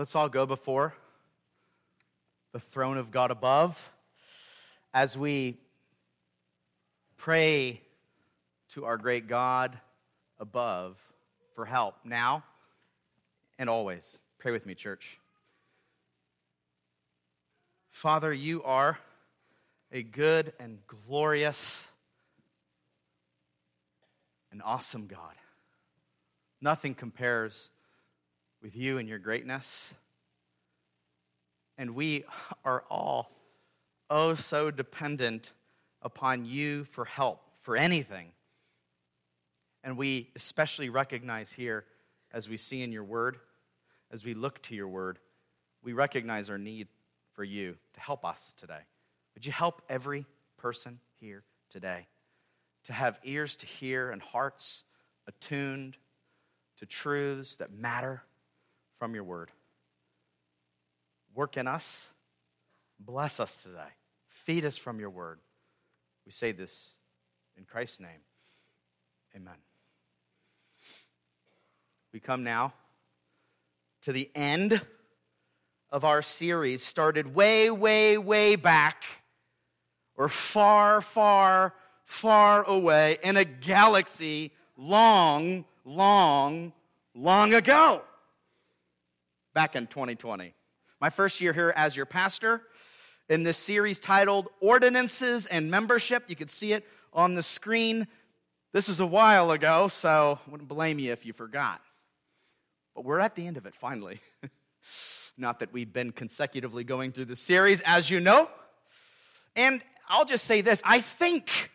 Let's all go before the throne of God above as we pray to our great God above for help now and always. Pray with me, church. Father, you are a good and glorious and awesome God. Nothing compares with you and your greatness. And we are all oh so dependent upon you for help, for anything. And we especially recognize here, as we see in your word, as we look to your word, we recognize our need for you to help us today. Would you help every person here today to have ears to hear and hearts attuned to truths that matter from your word? Work in us, bless us today, feed us from your word. We say this in Christ's name. Amen. We come now to the end of our series, started way, way, way back, or far, far, far away in a galaxy long, long, long ago, back in 2020. My first year here as your pastor in this series titled Ordinances and Membership. You can see it on the screen. This was a while ago, so I wouldn't blame you if you forgot. But we're at the end of it finally. Not that we've been consecutively going through the series, as you know. And I'll just say this I think,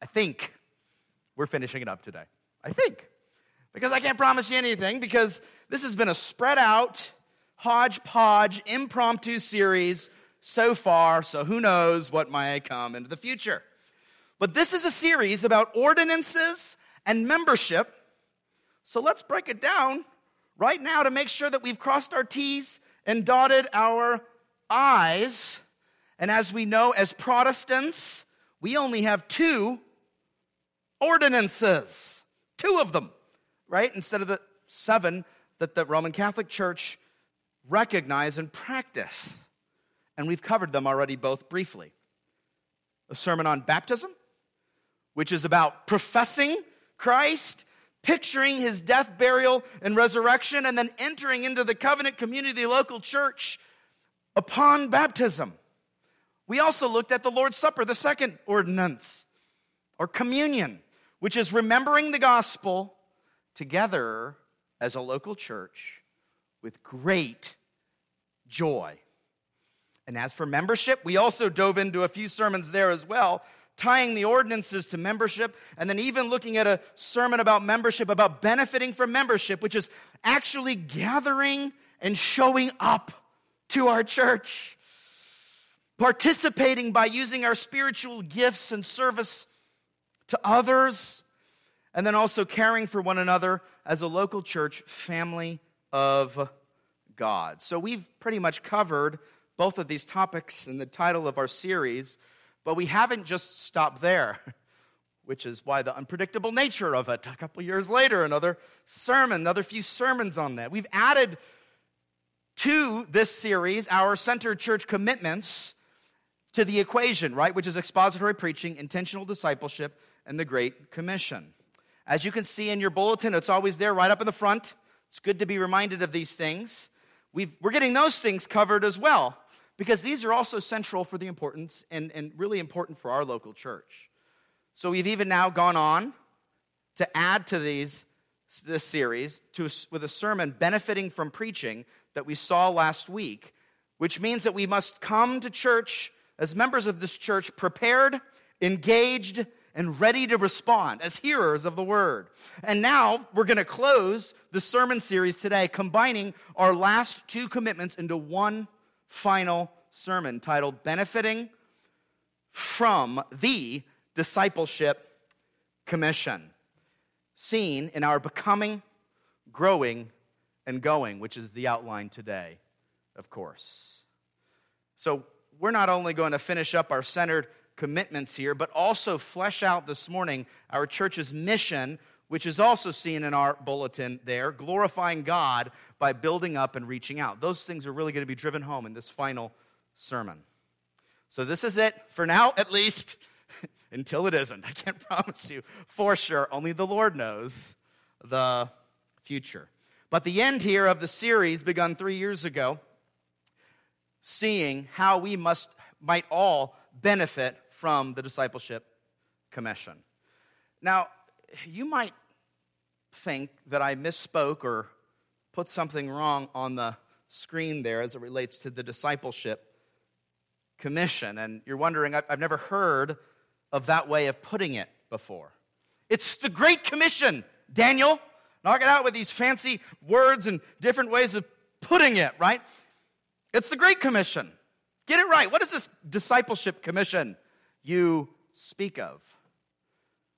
I think we're finishing it up today. I think. Because I can't promise you anything, because this has been a spread out, hodgepodge, impromptu series so far, so who knows what might come into the future. But this is a series about ordinances and membership. So let's break it down right now to make sure that we've crossed our T's and dotted our I's. And as we know, as Protestants, we only have two ordinances, two of them, right? Instead of the seven that the Roman Catholic Church recognize and practice. And we've covered them already both briefly. A sermon on baptism, which is about professing Christ picturing his death, burial, and resurrection, and then entering into the covenant community, the local church, upon baptism. We also looked at the Lord's Supper, the second ordinance, or communion, which is remembering the gospel together as a local church with great joy. And as for membership, we also dove into a few sermons there as well tying the ordinances to membership, and then even looking at a sermon about membership, about benefiting from membership, which is actually gathering and showing up to our church, participating by using our spiritual gifts and service to others, and then also caring for one another as a local church family of God. So we've pretty much covered both of these topics in the title of our series. But we haven't just stopped there, which is why the unpredictable nature of it. A couple years later, another sermon, another few sermons on that. We've added to this series our center church commitments to the equation, right? Which is expository preaching, intentional discipleship, and the Great Commission. As you can see in your bulletin, it's always there right up in the front. It's good to be reminded of these things. we are getting those things covered as well because these are also central for the importance and, and really important for our local church. So we've even now gone on to add to these this series to, with a sermon benefiting from preaching that we saw last week, which means that we must come to church as members of this church prepared, engaged, and ready to respond as hearers of the word. And now we're going to close the sermon series today, combining our last two commitments into one final sermon titled Benefiting from the Discipleship Commission, seen in our becoming, growing, and going, which is the outline today, of course. So, we're not only going to finish up our centered commitments here, but also flesh out this morning our church's mission, which is also seen in our bulletin there, glorifying God by building up and reaching out. Those things are really going to be driven home in this final sermon. So, this is it for now, at least, until it isn't. I can't promise you for sure. Only the Lord knows the future. But the end here of the series, begun three years ago, seeing how we must, might all benefit from the discipleship commission. Now, you might think that I misspoke or put something wrong on the screen there as it relates to the discipleship commission. And you're wondering, I've never heard of that way of putting it before. It's the Great Commission, Daniel. Knock it out with these fancy words and different ways of putting it, right? It's the Great Commission. Get it right. What is this discipleship commission you speak of?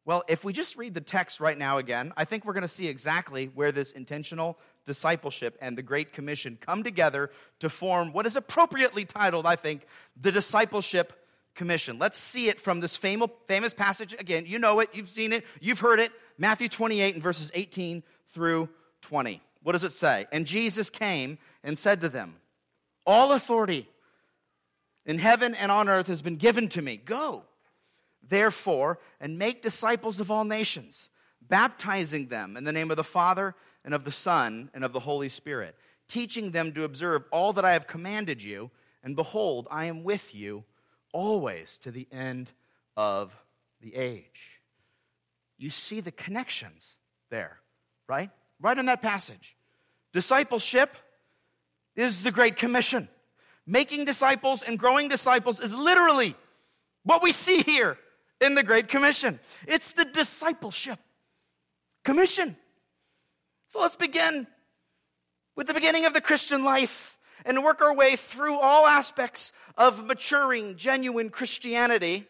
Well, if we just read the text right now again, I think we're going to see exactly where this intentional discipleship and the Great Commission come together to form what is appropriately titled, I think, the Discipleship Commission. Let's see it from this famous passage again. You know it, you've seen it, you've heard it. Matthew 28 and verses 18 through 20. What does it say? And Jesus came and said to them, All authority in heaven and on earth has been given to me. Go therefore, and make disciples of all nations, baptizing them in the name of the Father and of the Son and of the Holy Spirit, teaching them to observe all that I have commanded you. And behold, I am with you always to the end of the age. You see the connections there, right? Right in that passage. Discipleship is the Great Commission. Making disciples and growing disciples is literally what we see here in the Great Commission. It's the discipleship commission. So let's begin with the beginning of the Christian life and work our way through all aspects of maturing, genuine Christianity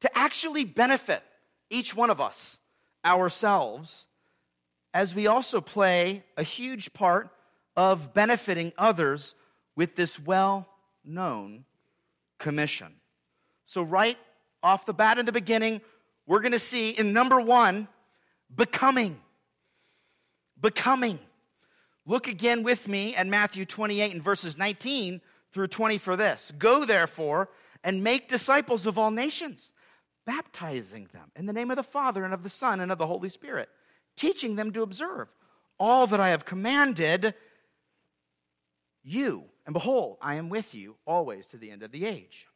to actually benefit each one of us, ourselves, as we also play a huge part of benefiting others with this well known commission. So, right off the bat in the beginning, we're going to see in number one, becoming. Becoming. Look again with me at Matthew 28 and verses 19 through 20 for this. Go therefore and make disciples of all nations, baptizing them in the name of the Father and of the Son and of the Holy Spirit, teaching them to observe all that I have commanded you. And behold, I am with you always to the end of the age.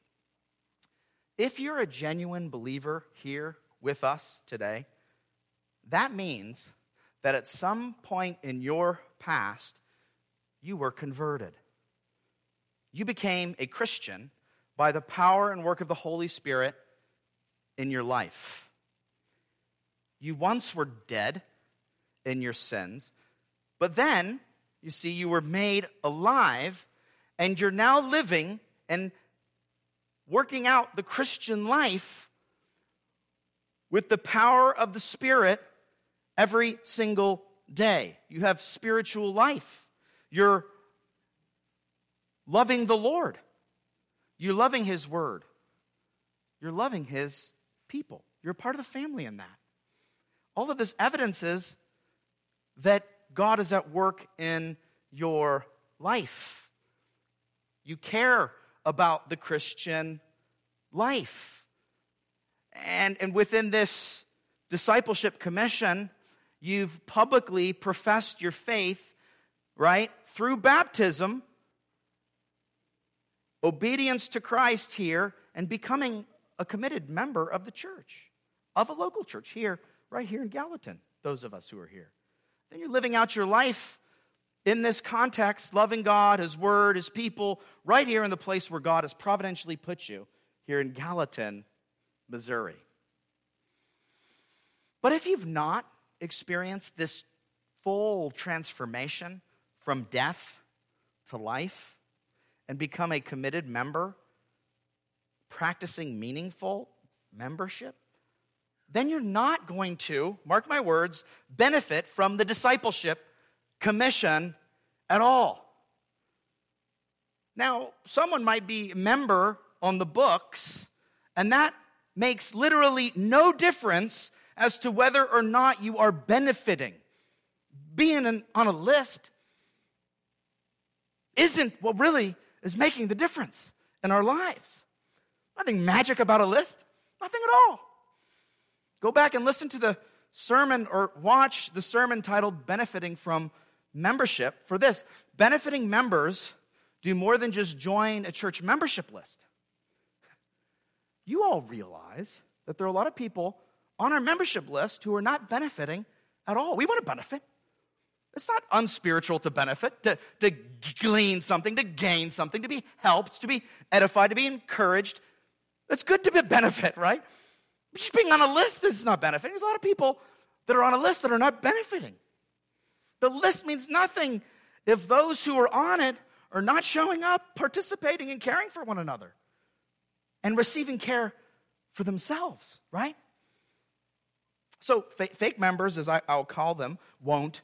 If you're a genuine believer here with us today, that means that at some point in your past, you were converted. You became a Christian by the power and work of the Holy Spirit in your life. You once were dead in your sins, but then, you see, you were made alive, and you're now living and working out the Christian life with the power of the Spirit every single day. You have spiritual life. You're loving the Lord. You're loving His Word. You're loving His people. You're part of the family in that. All of this evidences that God is at work in your life. You care about the Christian life. And, and within this discipleship commission, you've publicly professed your faith, right, through baptism, obedience to Christ here, and becoming a committed member of the church, of a local church here, right here in Gallatin, those of us who are here. Then you're living out your life in this context, loving God, His Word, His people, right here in the place where God has providentially put you, here in Gallatin, Missouri. But if you've not experienced this full transformation from death to life and become a committed member, practicing meaningful membership, then you're not going to, mark my words, benefit from the discipleship commission at all. Now, someone might be a member on the books, and that makes literally no difference as to whether or not you are benefiting. Being an, on a list isn't what really is making the difference in our lives. Nothing magic about a list, nothing at all. Go back and listen to the sermon or watch the sermon titled Benefiting from Membership for this. Benefiting members do more than just join a church membership list. You all realize that there are a lot of people on our membership list who are not benefiting at all. We want to benefit. It's not unspiritual to benefit, to, to glean something, to gain something, to be helped, to be edified, to be encouraged. It's good to be benefit, right? Just being on a list is not benefiting. There's a lot of people that are on a list that are not benefiting. The list means nothing if those who are on it are not showing up, participating, and caring for one another and receiving care for themselves, right? So, fake members, as I, will call them, won't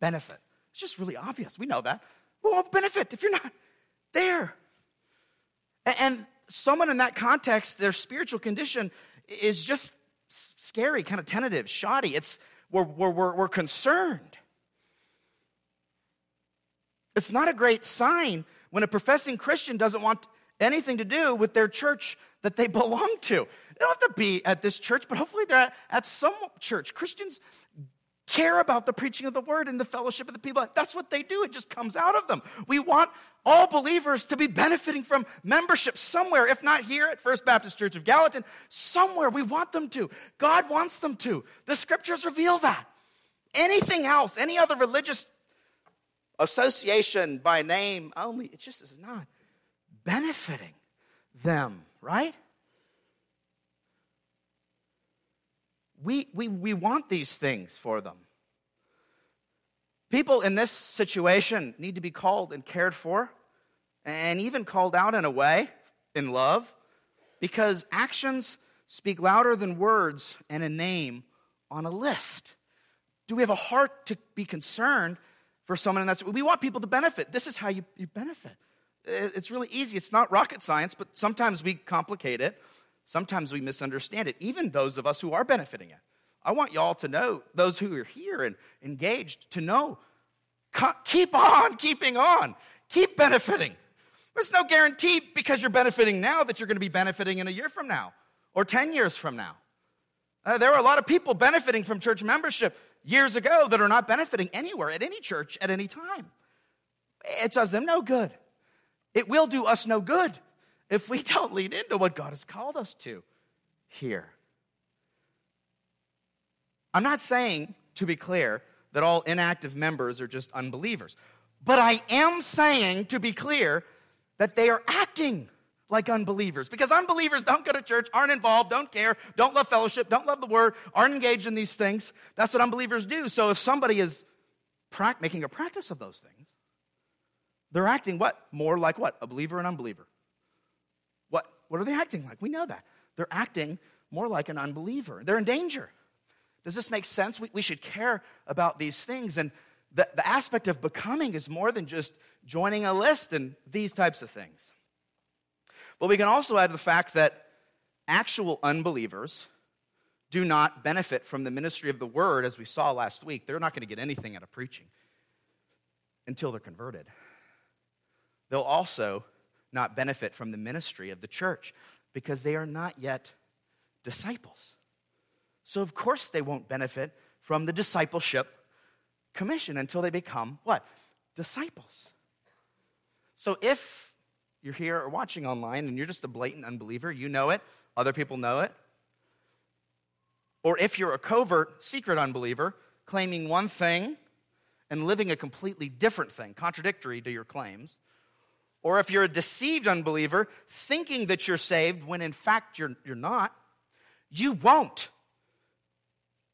benefit. It's just really obvious. We know that. We won't benefit if you're not there. And someone in that context, their spiritual condition is just scary, kind of tentative, shoddy. It's we're, we're, we're, we're concerned. It's not a great sign when a professing Christian doesn't want anything to do with their church that they belong to. They don't have to be at this church, but hopefully they're at, at some church. Christians care about the preaching of the word and the fellowship of the people. That's what they do. It just comes out of them. We want all believers to be benefiting from membership somewhere, if not here at First Baptist Church of Gallatin, somewhere. We want them to. God wants them to. The scriptures reveal that. Anything else, any other religious association by name only, it just is not benefiting them, right? We, we, we want these things for them. People in this situation need to be called and cared for, and even called out in a way, in love, because actions speak louder than words and a name on a list. Do we have a heart to be concerned for someone and that's We want people to benefit. This is how you, you benefit. It's really easy. It's not rocket science, but sometimes we complicate it. Sometimes we misunderstand it, even those of us who are benefiting it. I want y'all to know, those who are here and engaged, to know keep on keeping on, keep benefiting. There's no guarantee because you're benefiting now that you're going to be benefiting in a year from now or 10 years from now. Uh, there are a lot of people benefiting from church membership years ago that are not benefiting anywhere at any church at any time. It does them no good. It will do us no good if we don't lead into what God has called us to here. I'm not saying, to be clear, that all inactive members are just unbelievers. But I am saying, to be clear, that they are acting like unbelievers because unbelievers don't go to church, aren't involved, don't care, don't love fellowship, don't love the word, aren't engaged in these things. That's what unbelievers do. So if somebody is making a practice of those things, they're acting what? More like what? A believer and unbeliever. What, what are they acting like? We know that. They're acting more like an unbeliever. They're in danger. Does this make sense? We, we should care about these things. And the, the aspect of becoming is more than just joining a list and these types of things. But we can also add the fact that actual unbelievers do not benefit from the ministry of the word, as we saw last week. They're not going to get anything out of preaching until they're converted. They'll also not benefit from the ministry of the church because they are not yet disciples. So, of course, they won't benefit from the discipleship commission until they become what? Disciples. So, if you're here or watching online and you're just a blatant unbeliever, you know it, other people know it. Or if you're a covert, secret unbeliever, claiming one thing and living a completely different thing, contradictory to your claims, or if you're a deceived unbeliever, thinking that you're saved when in fact you're, you're not, you won't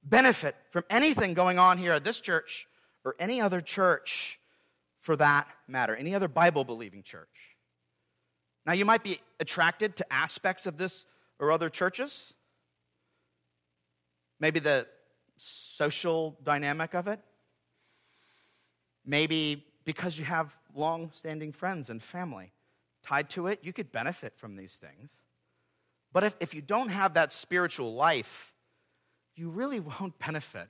benefit from anything going on here at this church or any other church for that matter, any other Bible believing church. Now, you might be attracted to aspects of this or other churches. Maybe the social dynamic of it. Maybe because you have long standing friends and family tied to it, you could benefit from these things. But if, if you don't have that spiritual life, you really won't benefit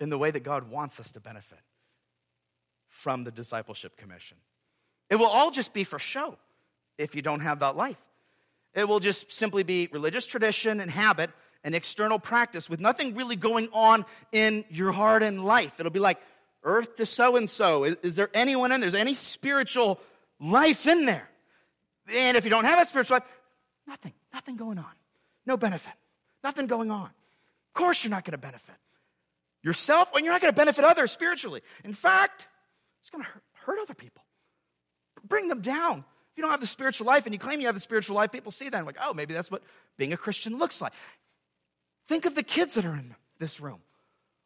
in the way that God wants us to benefit from the discipleship commission. It will all just be for show if you don't have that life. It will just simply be religious tradition and habit and external practice with nothing really going on in your heart and life. It'll be like earth to so and so. Is there anyone in there? Is there any spiritual life in there? And if you don't have a spiritual life, nothing, nothing going on. No benefit, nothing going on. Of course, you're not going to benefit yourself, and you're not going to benefit others spiritually. In fact, it's going to hurt, hurt other people, bring them down. You don't have the spiritual life and you claim you have the spiritual life, people see that and like, oh, maybe that's what being a Christian looks like. Think of the kids that are in this room.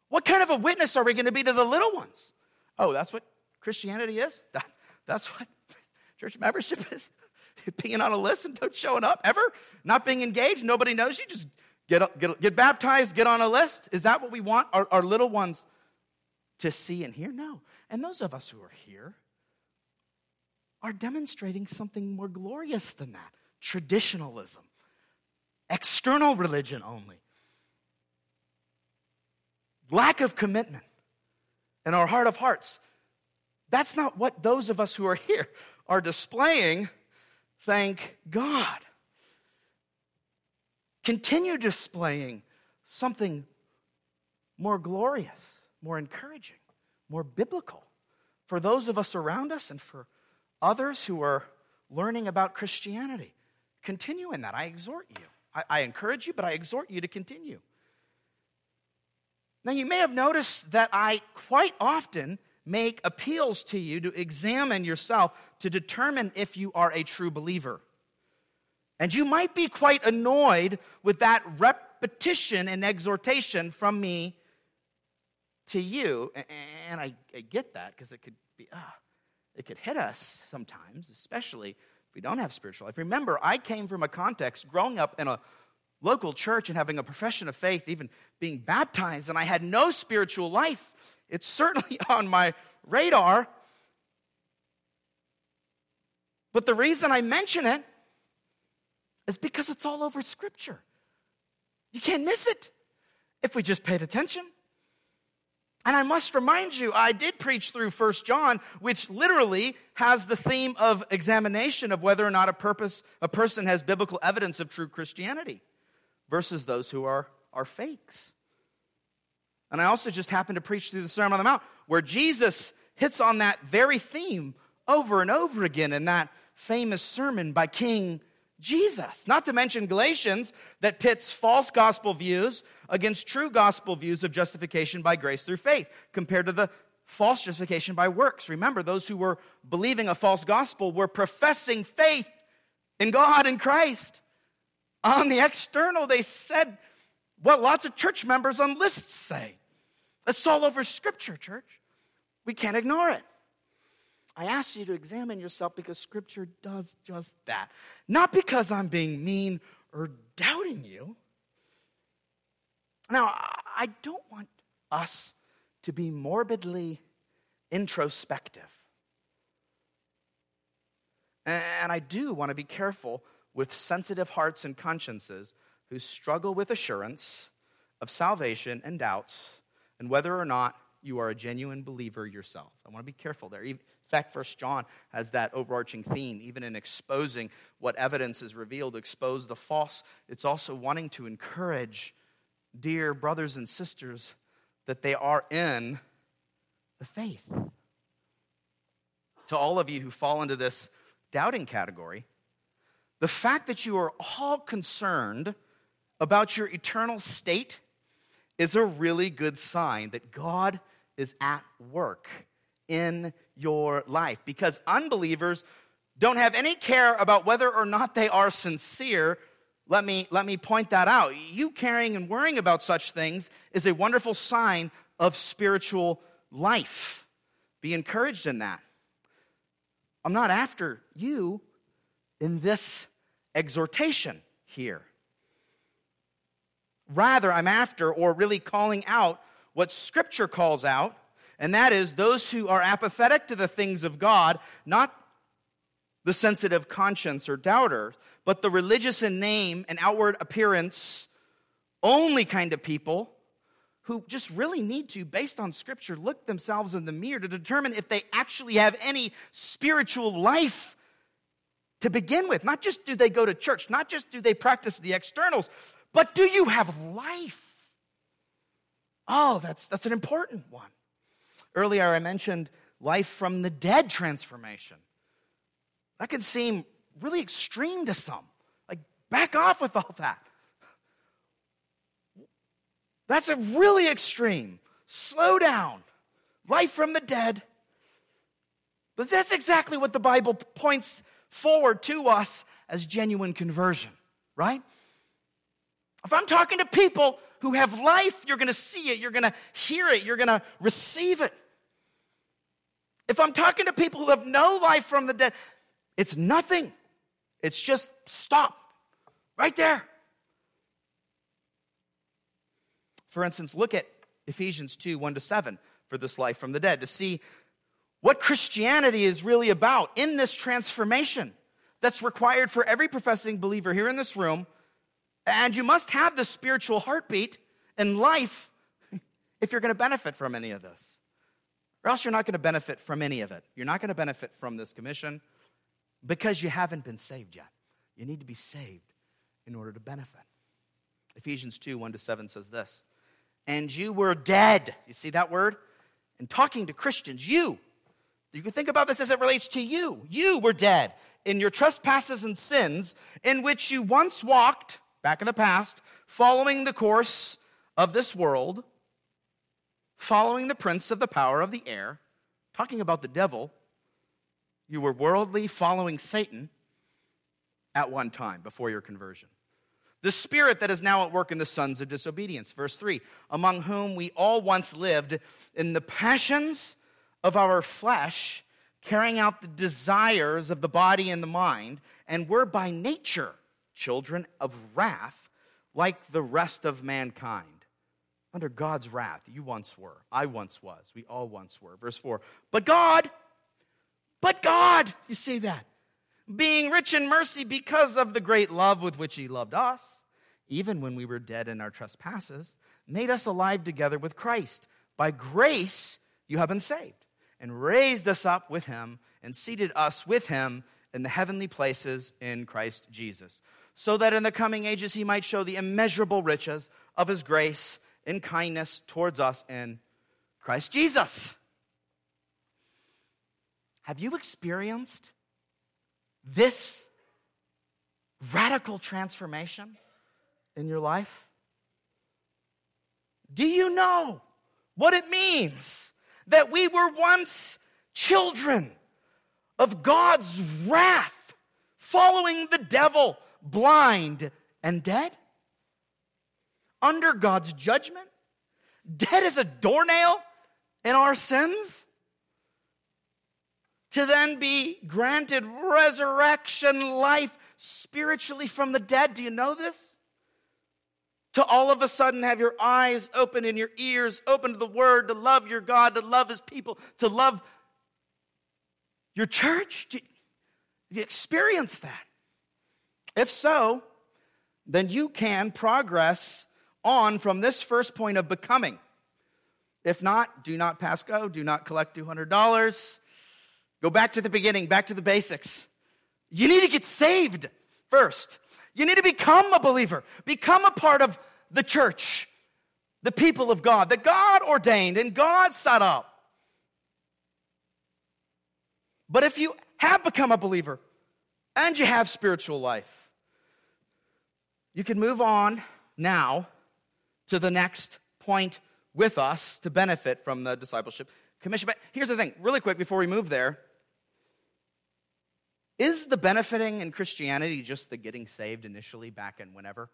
What kind of a witness are we going to be to the little ones? Oh, that's what Christianity is? That, that's what church membership is? being on a list and don't showing up ever? Not being engaged? Nobody knows you? Just get, get, get baptized, get on a list? Is that what we want our, our little ones to see and hear? No. And those of us who are here are demonstrating something more glorious than that traditionalism, external religion only lack of commitment in our heart of hearts. That's not what those of us who are here are displaying. Thank God. Continue displaying something more glorious, more encouraging, more biblical for those of us around us and for others who are learning about Christianity. Continue in that. I exhort you. I, I encourage you, but I exhort you to continue. Now, you may have noticed that I quite often make appeals to you to examine yourself to determine if you are a true believer. And you might be quite annoyed with that repetition and exhortation from me to you. And I, get that because it could be, ah, it could hit us sometimes, especially if we don't have spiritual life. Remember, I came from a context growing up in a local church and having a profession of faith, even being baptized, and I had no spiritual life. It's certainly on my radar. But the reason I mention it is because it's all over Scripture. You can't miss it if we just paid attention. And I must remind you, I did preach through First John, which literally has the theme of examination of whether or not a purpose a person has biblical evidence of true Christianity versus those who are, are fakes. And I also just happened to preach through the Sermon on the Mount where Jesus hits on that very theme over and over again in that famous sermon by King Jesus. Not to mention Galatians that pits false gospel views against true gospel views of justification by grace through faith compared to the false justification by works. Remember, those who were believing a false gospel were professing faith in God and Christ. On the external, they said what lots of church members on lists say. It's all over Scripture, church. We can't ignore it. I ask you to examine yourself because Scripture does just that. Not because I'm being mean or doubting you. Now, I don't want us to be morbidly introspective. And I do want to be careful with sensitive hearts and consciences who struggle with assurance of salvation and doubts and whether or not you are a genuine believer yourself. I want to be careful there. In fact, First John has that overarching theme, even in exposing what evidence is revealed, expose the false. It's also wanting to encourage dear brothers and sisters that they are in the faith. To all of you who fall into this doubting category, the fact that you are all concerned about your eternal state is a really good sign that God is at work in your life because unbelievers don't have any care about whether or not they are sincere. Let me, let me point that out. You caring and worrying about such things is a wonderful sign of spiritual life. Be encouraged in that. I'm not after you in this exhortation here. Rather, I'm after, or really calling out, what Scripture calls out, and that is those who are apathetic to the things of God, not the sensitive conscience or doubter, but the religious in name and outward appearance only kind of people who just really need to, based on Scripture, look themselves in the mirror to determine if they actually have any spiritual life to begin with. Not just do they go to church, not just do they practice the externals, but do you have life? Oh, that's, that's an important one. Earlier, I mentioned life from the dead transformation. That can seem really extreme to some. Like, back off with all that. That's a really extreme. Slow down. Life from the dead. But that's exactly what the Bible points forward to us as genuine conversion, right? If I'm talking to people who have life, you're going to see it, you're going to hear it, you're going to receive it. If I'm talking to people who have no life from the dead, it's nothing. It's just stop right there. For instance, look at Ephesians 2 1 to 7 for this life from the dead to see what Christianity is really about in this transformation that's required for every professing believer here in this room. And you must have the spiritual heartbeat and life if you're going to benefit from any of this. Or else you're not going to benefit from any of it. You're not going to benefit from this commission because you haven't been saved yet. You need to be saved in order to benefit. Ephesians 2 1 to 7 says this and you were dead. You see that word? And talking to Christians, you. You can think about this as it relates to you. You were dead in your trespasses and sins, in which you once walked, back in the past, following the course of this world, following the prince of the power of the air, talking about the devil. You were worldly, following Satan at one time before your conversion. The spirit that is now at work in the sons of disobedience. Verse 3 Among whom we all once lived in the passions of our flesh, carrying out the desires of the body and the mind, and were by nature children of wrath, like the rest of mankind. Under God's wrath, you once were. I once was. We all once were. Verse 4 But God, but God, you see that? being rich in mercy because of the great love with which he loved us, even when we were dead in our trespasses, made us alive together with Christ. By grace you have been saved, and raised us up with him, and seated us with him in the heavenly places in Christ Jesus, so that in the coming ages he might show the immeasurable riches of his grace and kindness towards us in Christ Jesus. Have you experienced this radical transformation in your life? Do you know what it means that we were once children of God's wrath, following the devil, blind and dead? Under God's judgment? Dead as a doornail in our sins? to then be granted resurrection life spiritually from the dead. Do you know this? To all of a sudden have your eyes open and your ears open to the word, to love your God, to love his people, to love your church. Do you, you experienced that? If so, then you can progress on from this first point of becoming. If not, do not pass go, do not collect $200 Go back to the beginning, back to the basics. You need to get saved first. You need to become a believer, become a part of the church, the people of God that God ordained and God set up. But if you have become a believer and you have spiritual life, you can move on now to the next point with us to benefit from the discipleship commission. But here's the thing, really quick before we move there. Is the benefiting in Christianity just the getting saved initially back in whenever?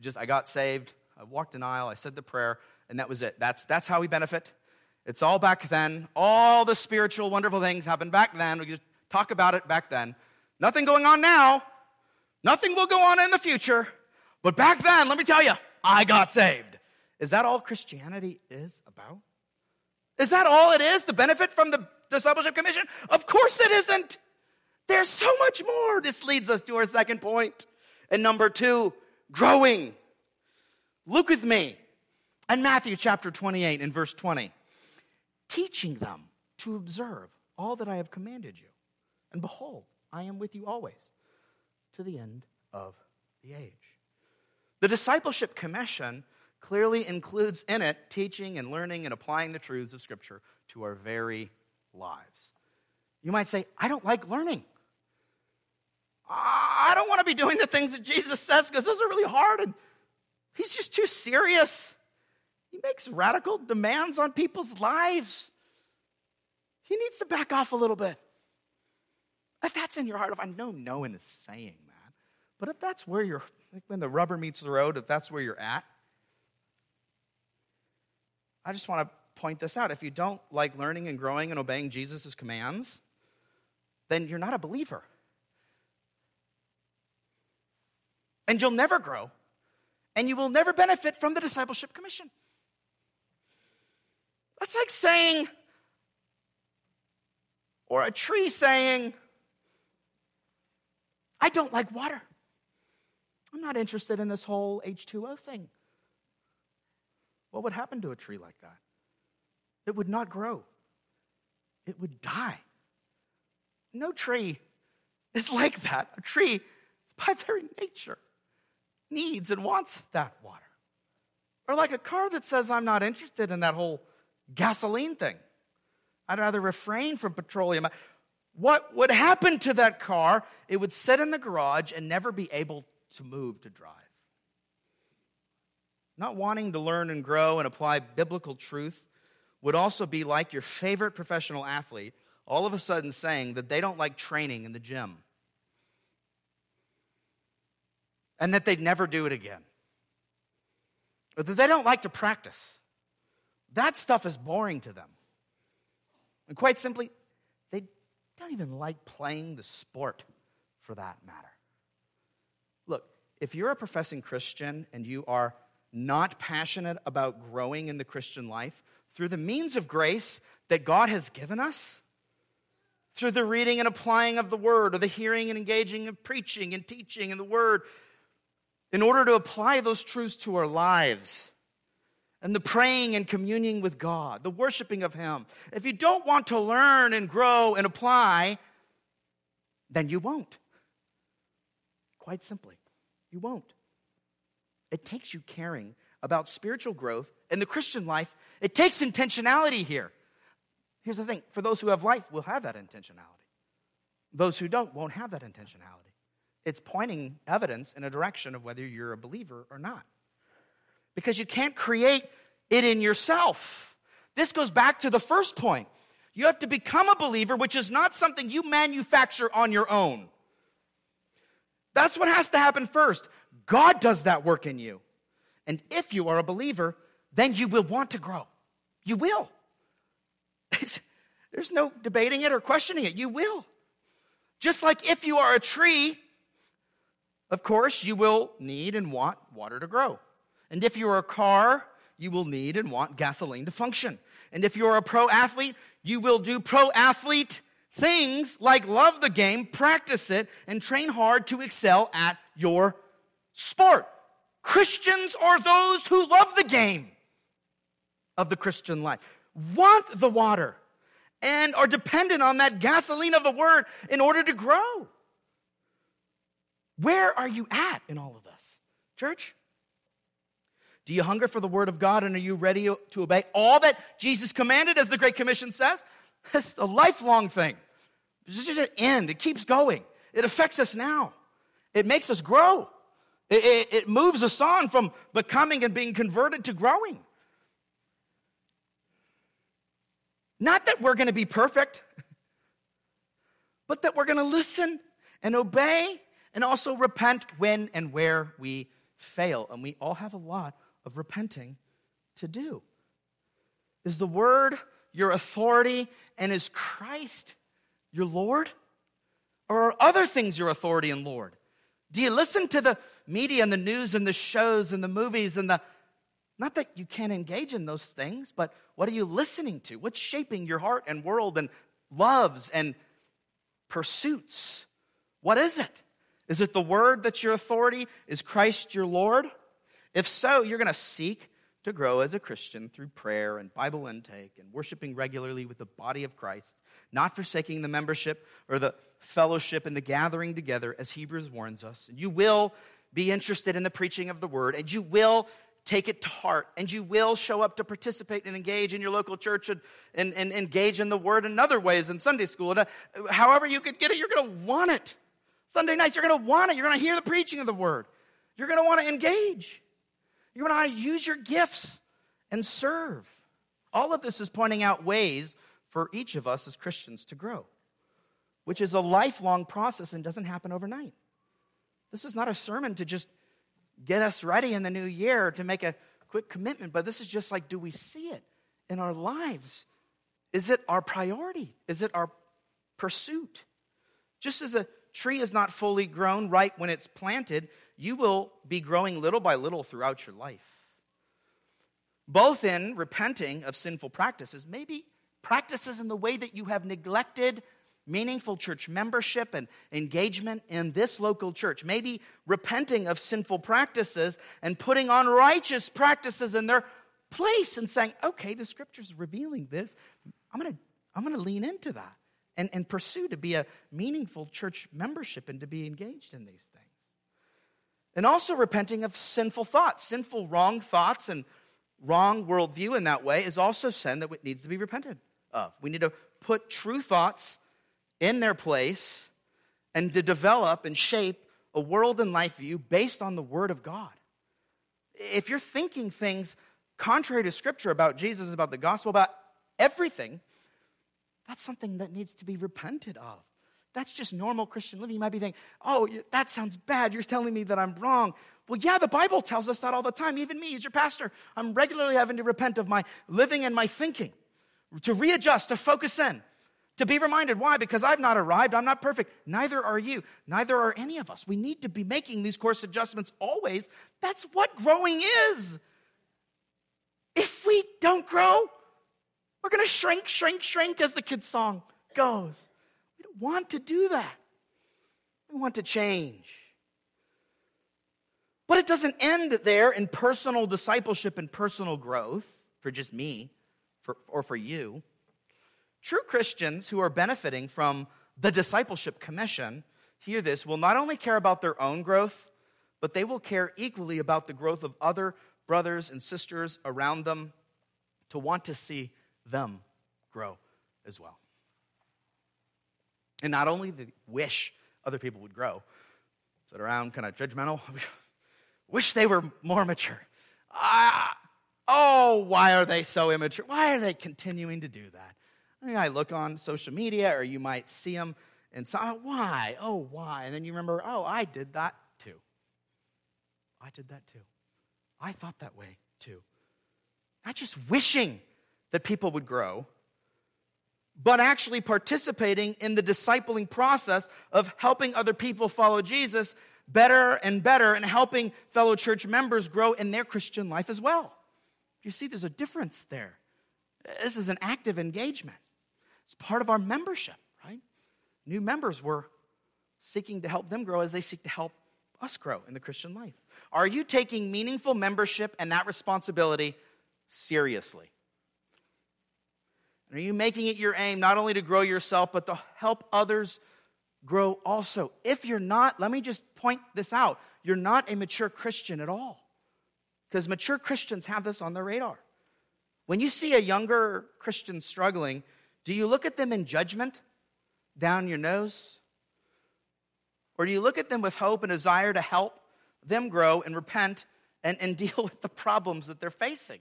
Just, I got saved, I walked an aisle, I said the prayer, and that was it. That's, that's how we benefit. It's all back then. All the spiritual, wonderful things happened back then. We just talk about it back then. Nothing going on now. Nothing will go on in the future. But back then, let me tell you, I got saved. Is that all Christianity is about? Is that all it is to benefit from the discipleship commission? Of course it isn't. There's so much more. This leads us to our second point. And number two, growing. Look with me And Matthew chapter 28 and verse 20, teaching them to observe all that I have commanded you. And behold, I am with you always to the end of the age. The discipleship commission clearly includes in it teaching and learning and applying the truths of Scripture to our very lives. You might say, I don't like learning. I don't want to be doing the things that Jesus says because those are really hard and he's just too serious. He makes radical demands on people's lives. He needs to back off a little bit. If that's in your heart, if I know no one is saying that, but if that's where you're, like when the rubber meets the road, if that's where you're at, I just want to point this out. If you don't like learning and growing and obeying Jesus' commands, then you're not a believer. And you'll never grow, and you will never benefit from the discipleship commission. That's like saying, or a tree saying, I don't like water. I'm not interested in this whole H2O thing. What would happen to a tree like that? It would not grow, it would die. No tree is like that. A tree, by very nature, needs and wants that water. Or like a car that says, I'm not interested in that whole gasoline thing. I'd rather refrain from petroleum. What would happen to that car? It would sit in the garage and never be able to move to drive. Not wanting to learn and grow and apply biblical truth would also be like your favorite professional athlete all of a sudden saying that they don't like training in the gym and that they'd never do it again, or that they don't like to practice. That stuff is boring to them. And quite simply, don't even like playing the sport for that matter. Look, if you're a professing Christian and you are not passionate about growing in the Christian life through the means of grace that God has given us, through the reading and applying of the word, or the hearing and engaging of preaching and teaching in the word, in order to apply those truths to our lives, and the praying and communing with God, the worshiping of Him. If you don't want to learn and grow and apply, then you won't. Quite simply, you won't. It takes you caring about spiritual growth in the Christian life. It takes intentionality here. Here's the thing for those who have life, will have that intentionality. Those who don't won't have that intentionality. It's pointing evidence in a direction of whether you're a believer or not. Because you can't create it in yourself. This goes back to the first point. You have to become a believer, which is not something you manufacture on your own. That's what has to happen first. God does that work in you. And if you are a believer, then you will want to grow. You will. There's no debating it or questioning it. You will. Just like if you are a tree, of course, you will need and want water to grow. And if you're a car, you will need and want gasoline to function. And if you're a pro athlete, you will do pro athlete things like love the game, practice it, and train hard to excel at your sport. Christians are those who love the game of the Christian life, want the water, and are dependent on that gasoline of the word in order to grow. Where are you at in all of this, church? Do you hunger for the word of God and are you ready to obey all that Jesus commanded, as the Great Commission says? It's a lifelong thing. It's just an end, it keeps going. It affects us now, it makes us grow. It, it, it moves us on from becoming and being converted to growing. Not that we're going to be perfect, but that we're going to listen and obey and also repent when and where we fail. And we all have a lot of repenting to do. Is the word your authority and is Christ your Lord? Or are other things your authority and Lord? Do you listen to the media and the news and the shows and the movies and the. Not that you can't engage in those things, but what are you listening to? What's shaping your heart and world and loves and pursuits? What is it? Is it the word that's your authority? Is Christ your Lord? If so, you're going to seek to grow as a Christian through prayer and Bible intake and worshiping regularly with the body of Christ, not forsaking the membership or the fellowship and the gathering together, as Hebrews warns us. And you will be interested in the preaching of the word, and you will take it to heart, and you will show up to participate and engage in your local church and, and, and engage in the word in other ways in Sunday school. And, uh, however, you could get it, you're going to want it. Sunday nights, you're going to want it. You're going to hear the preaching of the word. You're going to want to engage. You're I use your gifts and serve. All of this is pointing out ways for each of us as Christians to grow, which is a lifelong process and doesn't happen overnight. This is not a sermon to just get us ready in the new year to make a quick commitment, but this is just like, do we see it in our lives? Is it our priority? Is it our pursuit? Just as a tree is not fully grown right when it's planted, you will be growing little by little throughout your life. Both in repenting of sinful practices, maybe practices in the way that you have neglected meaningful church membership and engagement in this local church. Maybe repenting of sinful practices and putting on righteous practices in their place and saying, okay, the scripture's revealing this. I'm going to I'm going to lean into that and, and pursue to be a meaningful church membership and to be engaged in these things. And also repenting of sinful thoughts, sinful, wrong thoughts, and wrong worldview in that way is also sin that needs to be repented of. We need to put true thoughts in their place and to develop and shape a world and life view based on the Word of God. If you're thinking things contrary to Scripture about Jesus, about the gospel, about everything, that's something that needs to be repented of. That's just normal Christian living. You might be thinking, oh, that sounds bad. You're telling me that I'm wrong. Well, yeah, the Bible tells us that all the time. Even me, as your pastor, I'm regularly having to repent of my living and my thinking, to readjust, to focus in, to be reminded. Why? Because I've not arrived. I'm not perfect. Neither are you. Neither are any of us. We need to be making these course adjustments always. That's what growing is. If we don't grow, we're going to shrink, shrink, shrink, as the kids' song goes. Want to do that. We want to change. But it doesn't end there in personal discipleship and personal growth for just me for, or for you. True Christians who are benefiting from the discipleship commission, hear this, will not only care about their own growth, but they will care equally about the growth of other brothers and sisters around them to want to see them grow as well. And not only the wish other people would grow, sit around kind of judgmental, wish they were more mature. Ah, oh, why are they so immature? Why are they continuing to do that? I, mean, I look on social media, or you might see them, and say, oh, why? Oh, why? And then you remember, oh, I did that too. I did that too. I thought that way too. Not just wishing that people would grow, but actually participating in the discipling process of helping other people follow Jesus better and better and helping fellow church members grow in their Christian life as well. You see, there's a difference there. This is an active engagement, it's part of our membership, right? New members were seeking to help them grow as they seek to help us grow in the Christian life. Are you taking meaningful membership and that responsibility seriously? Are you making it your aim not only to grow yourself, but to help others grow also? If you're not, let me just point this out you're not a mature Christian at all. Because mature Christians have this on their radar. When you see a younger Christian struggling, do you look at them in judgment down your nose? Or do you look at them with hope and desire to help them grow and repent and, and deal with the problems that they're facing?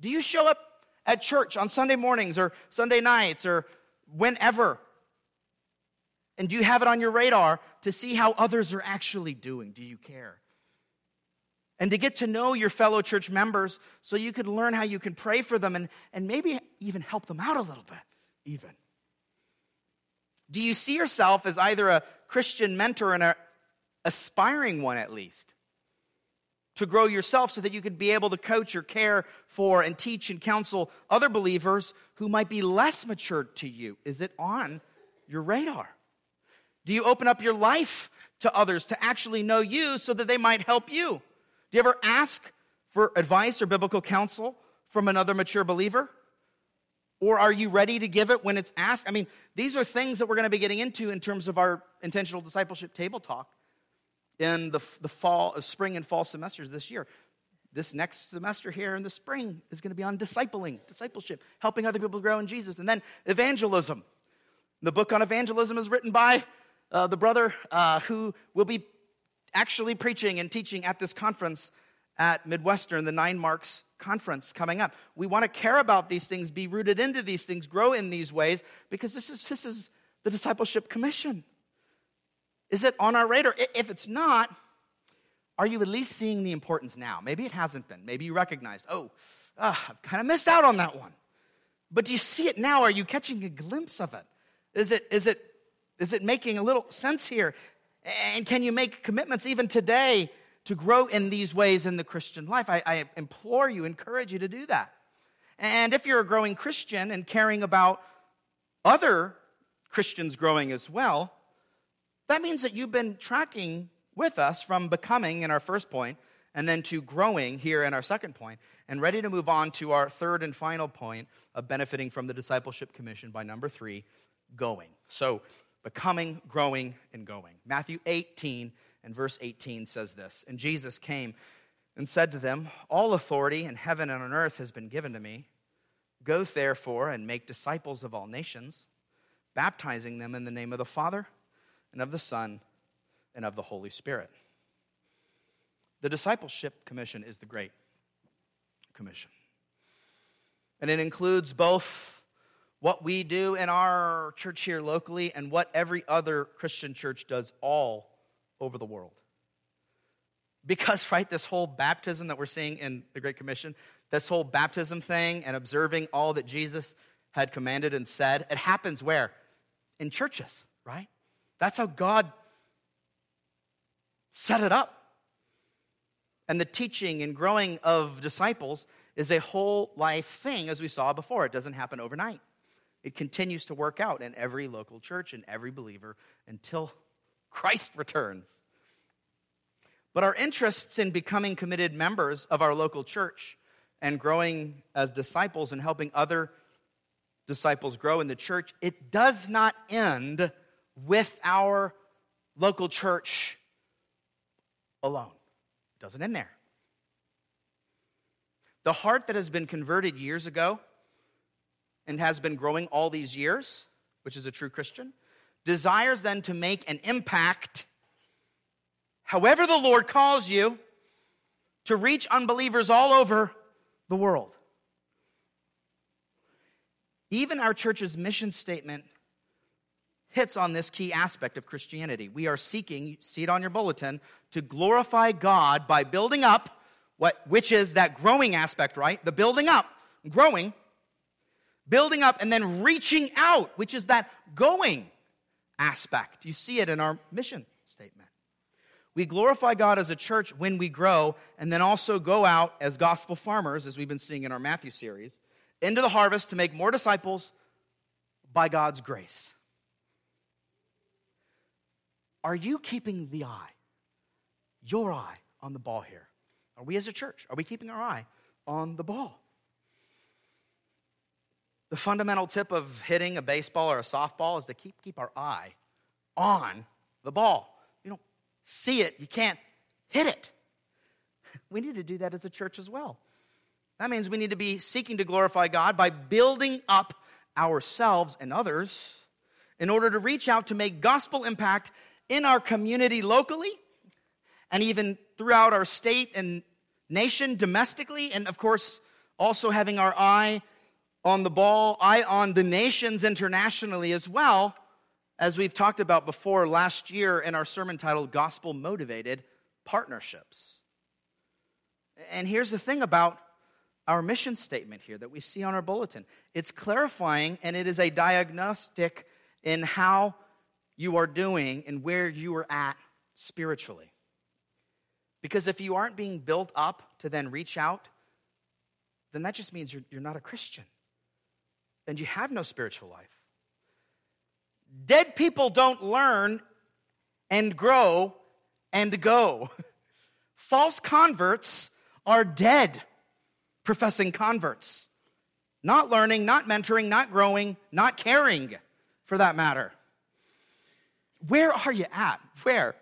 Do you show up at church on Sunday mornings or Sunday nights or whenever? And do you have it on your radar to see how others are actually doing? Do you care? And to get to know your fellow church members so you can learn how you can pray for them and, and maybe even help them out a little bit, even. Do you see yourself as either a Christian mentor and an aspiring one at least? To grow yourself so that you could be able to coach or care for and teach and counsel other believers who might be less mature to you? Is it on your radar? Do you open up your life to others to actually know you so that they might help you? Do you ever ask for advice or biblical counsel from another mature believer? Or are you ready to give it when it's asked? I mean, these are things that we're going to be getting into in terms of our intentional discipleship table talk in the, the fall, uh, spring and fall semesters this year. This next semester here in the spring is going to be on discipling, discipleship, helping other people grow in Jesus. And then evangelism. The book on evangelism is written by uh, the brother uh, who will be actually preaching and teaching at this conference at Midwestern, the Nine Marks conference coming up. We want to care about these things, be rooted into these things, grow in these ways, because this is, this is the discipleship commission. Is it on our radar? If it's not, are you at least seeing the importance now? Maybe it hasn't been. Maybe you recognized, oh, uh, I've kind of missed out on that one. But do you see it now? Are you catching a glimpse of it? Is it, is it, is it making a little sense here? And can you make commitments even today to grow in these ways in the Christian life? I, I implore you, encourage you to do that. And if you're a growing Christian and caring about other Christians growing as well, that means that you've been tracking with us from becoming in our first point and then to growing here in our second point and ready to move on to our third and final point of benefiting from the discipleship commission by number three going. So becoming growing and going. Matthew 18 and verse 18 says this and jesus came and said to them all authority in heaven and on earth has been given to me. Go therefore and make disciples of all nations baptizing them in the name of the father and of the son and of the Holy Spirit. The discipleship commission is the Great Commission. And it includes both what we do in our church here locally and what every other Christian church does all over the world. Because, right, this whole baptism that we're seeing in the Great Commission, this whole baptism thing and observing all that Jesus had commanded and said, it happens where? In churches, right? That's how God set it up. And the teaching and growing of disciples is a whole life thing, as we saw before. It doesn't happen overnight. It continues to work out in every local church and every believer until Christ returns. But our interests in becoming committed members of our local church and growing as disciples and helping other disciples grow in the church, it does not end with our local church alone. It doesn't end there. The heart that has been converted years ago and has been growing all these years, which is a true Christian, desires then to make an impact, however the Lord calls you, to reach unbelievers all over the world. Even our church's mission statement hits on this key aspect of Christianity. We are seeking, see it on your bulletin, to glorify God by building up, what, which is that growing aspect, right? The building up, growing, building up, and then reaching out, which is that going aspect. You see it in our mission statement. We glorify God as a church when we grow, and then also go out as gospel farmers, as we've been seeing in our Matthew series, into the harvest to make more disciples by God's grace. Are you keeping the eye, your eye, on the ball here? Are we as a church? Are we keeping our eye on the ball? The fundamental tip of hitting a baseball or a softball is to keep, keep our eye on the ball. You don't see it, you can't hit it. We need to do that as a church as well. That means we need to be seeking to glorify God by building up ourselves and others in order to reach out to make gospel impact in our community locally and even throughout our state and nation domestically, and of course, also having our eye on the ball, eye on the nations internationally as well, as we've talked about before last year in our sermon titled Gospel Motivated Partnerships. And here's the thing about our mission statement here that we see on our bulletin it's clarifying and it is a diagnostic in how you are doing and where you are at spiritually. Because if you aren't being built up to then reach out, then that just means you're, you're not a Christian and you have no spiritual life. Dead people don't learn and grow and go. False converts are dead professing converts, not learning, not mentoring, not growing, not caring for that matter. Where are you at? Where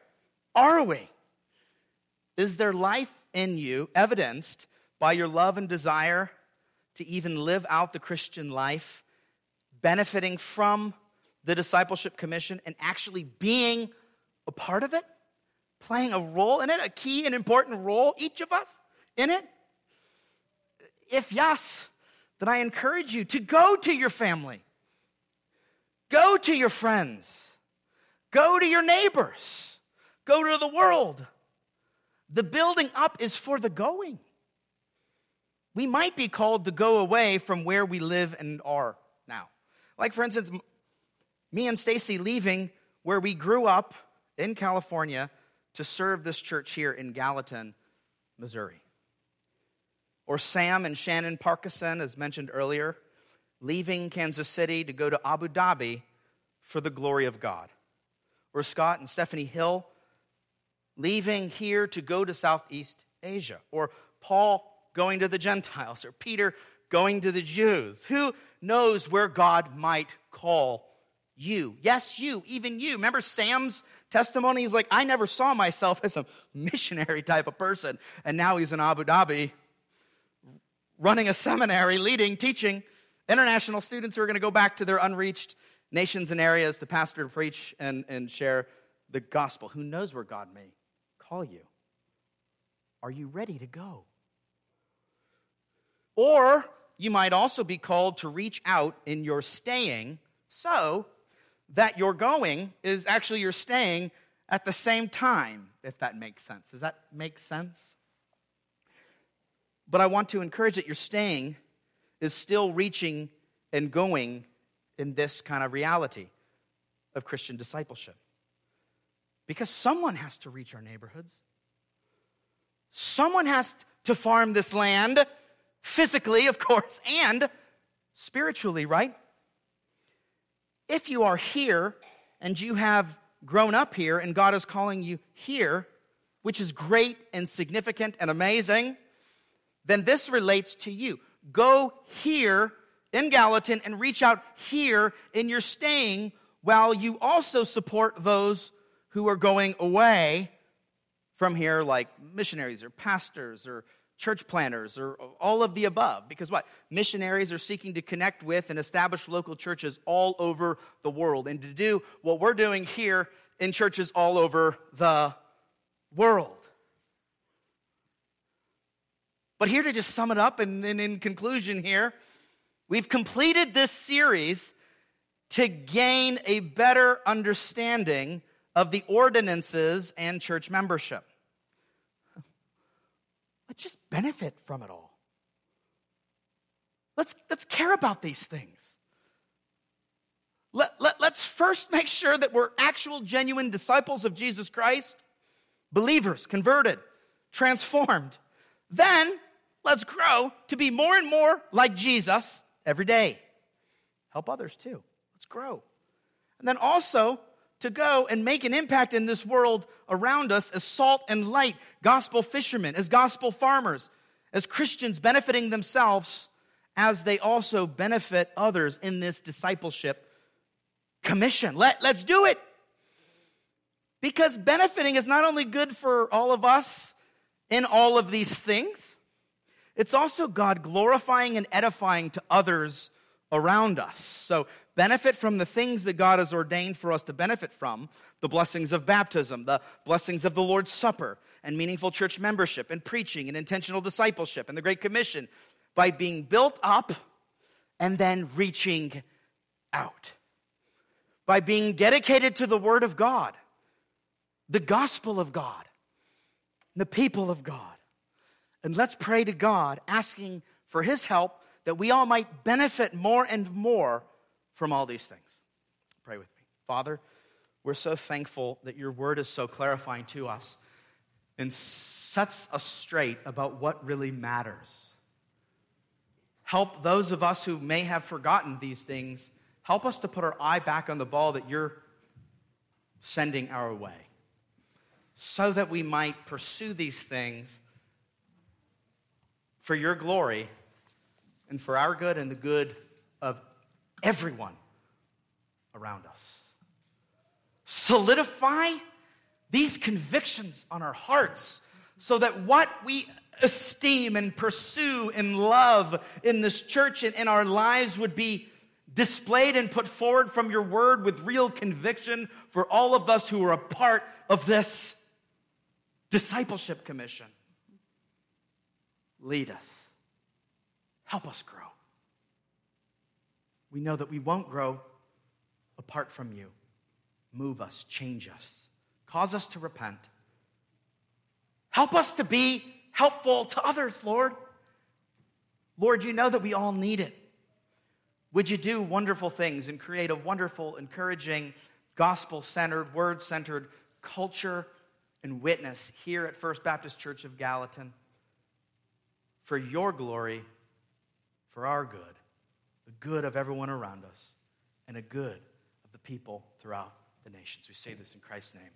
are we? Is there life in you evidenced by your love and desire to even live out the Christian life, benefiting from the discipleship commission and actually being a part of it? Playing a role in it, a key and important role, each of us in it? If yes, then I encourage you to go to your family, go to your friends, go to your neighbors, go to the world. The building up is for the going. We might be called to go away from where we live and are now. Like, for instance, me and Stacy leaving where we grew up in California to serve this church here in Gallatin, Missouri. Or Sam and Shannon Parkinson, as mentioned earlier, leaving Kansas City to go to Abu Dhabi for the glory of God. Or Scott and Stephanie Hill leaving here to go to Southeast Asia. Or Paul going to the Gentiles. Or Peter going to the Jews. Who knows where God might call you? Yes, you, even you. Remember Sam's testimony? He's like, I never saw myself as a missionary type of person. And now he's in Abu Dhabi running a seminary, leading, teaching international students who are going to go back to their unreached nations and areas to pastor, to preach, and, and share the gospel. Who knows where God may call you? Are you ready to go? Or you might also be called to reach out in your staying so that your going is actually your staying at the same time, if that makes sense. Does that make sense? But I want to encourage that your staying is still reaching and going in this kind of reality of Christian discipleship. Because someone has to reach our neighborhoods. Someone has to farm this land, physically, of course, and spiritually, right? If you are here and you have grown up here and God is calling you here, which is great and significant and amazing, then this relates to you. Go here in Gallatin and reach out here in your staying while you also support those who are going away from here, like missionaries or pastors or church planters or all of the above. Because what? Missionaries are seeking to connect with and establish local churches all over the world and to do what we're doing here in churches all over the world. But here to just sum it up and, in conclusion here, we've completed this series to gain a better understanding of the ordinances and church membership. Let's just benefit from it all. Let's, let's care about these things. Let, let, let's first make sure that we're actual, genuine disciples of Jesus Christ, believers, converted, transformed. Then Let's grow to be more and more like Jesus every day. Help others too. Let's grow. And then also to go and make an impact in this world around us as salt and light, gospel fishermen, as gospel farmers, as Christians benefiting themselves as they also benefit others in this discipleship commission. Let, let's do it. Because benefiting is not only good for all of us in all of these things, it's also God glorifying and edifying to others around us. So, benefit from the things that God has ordained for us to benefit from the blessings of baptism, the blessings of the Lord's Supper, and meaningful church membership, and preaching, and intentional discipleship, and the Great Commission by being built up and then reaching out. By being dedicated to the Word of God, the gospel of God, the people of God. And let's pray to God, asking for His help that we all might benefit more and more from all these things. Pray with me. Father, we're so thankful that your word is so clarifying to us and sets us straight about what really matters. Help those of us who may have forgotten these things, help us to put our eye back on the ball that you're sending our way so that we might pursue these things for your glory and for our good and the good of everyone around us. Solidify these convictions on our hearts so that what we esteem and pursue and love in this church and in our lives would be displayed and put forward from your word with real conviction for all of us who are a part of this discipleship commission. Lead us. Help us grow. We know that we won't grow apart from you. Move us, change us, cause us to repent. Help us to be helpful to others, Lord. Lord, you know that we all need it. Would you do wonderful things and create a wonderful, encouraging, gospel centered, word centered culture and witness here at First Baptist Church of Gallatin for your glory, for our good, the good of everyone around us, and a good of the people throughout the nations. We say this in Christ's name.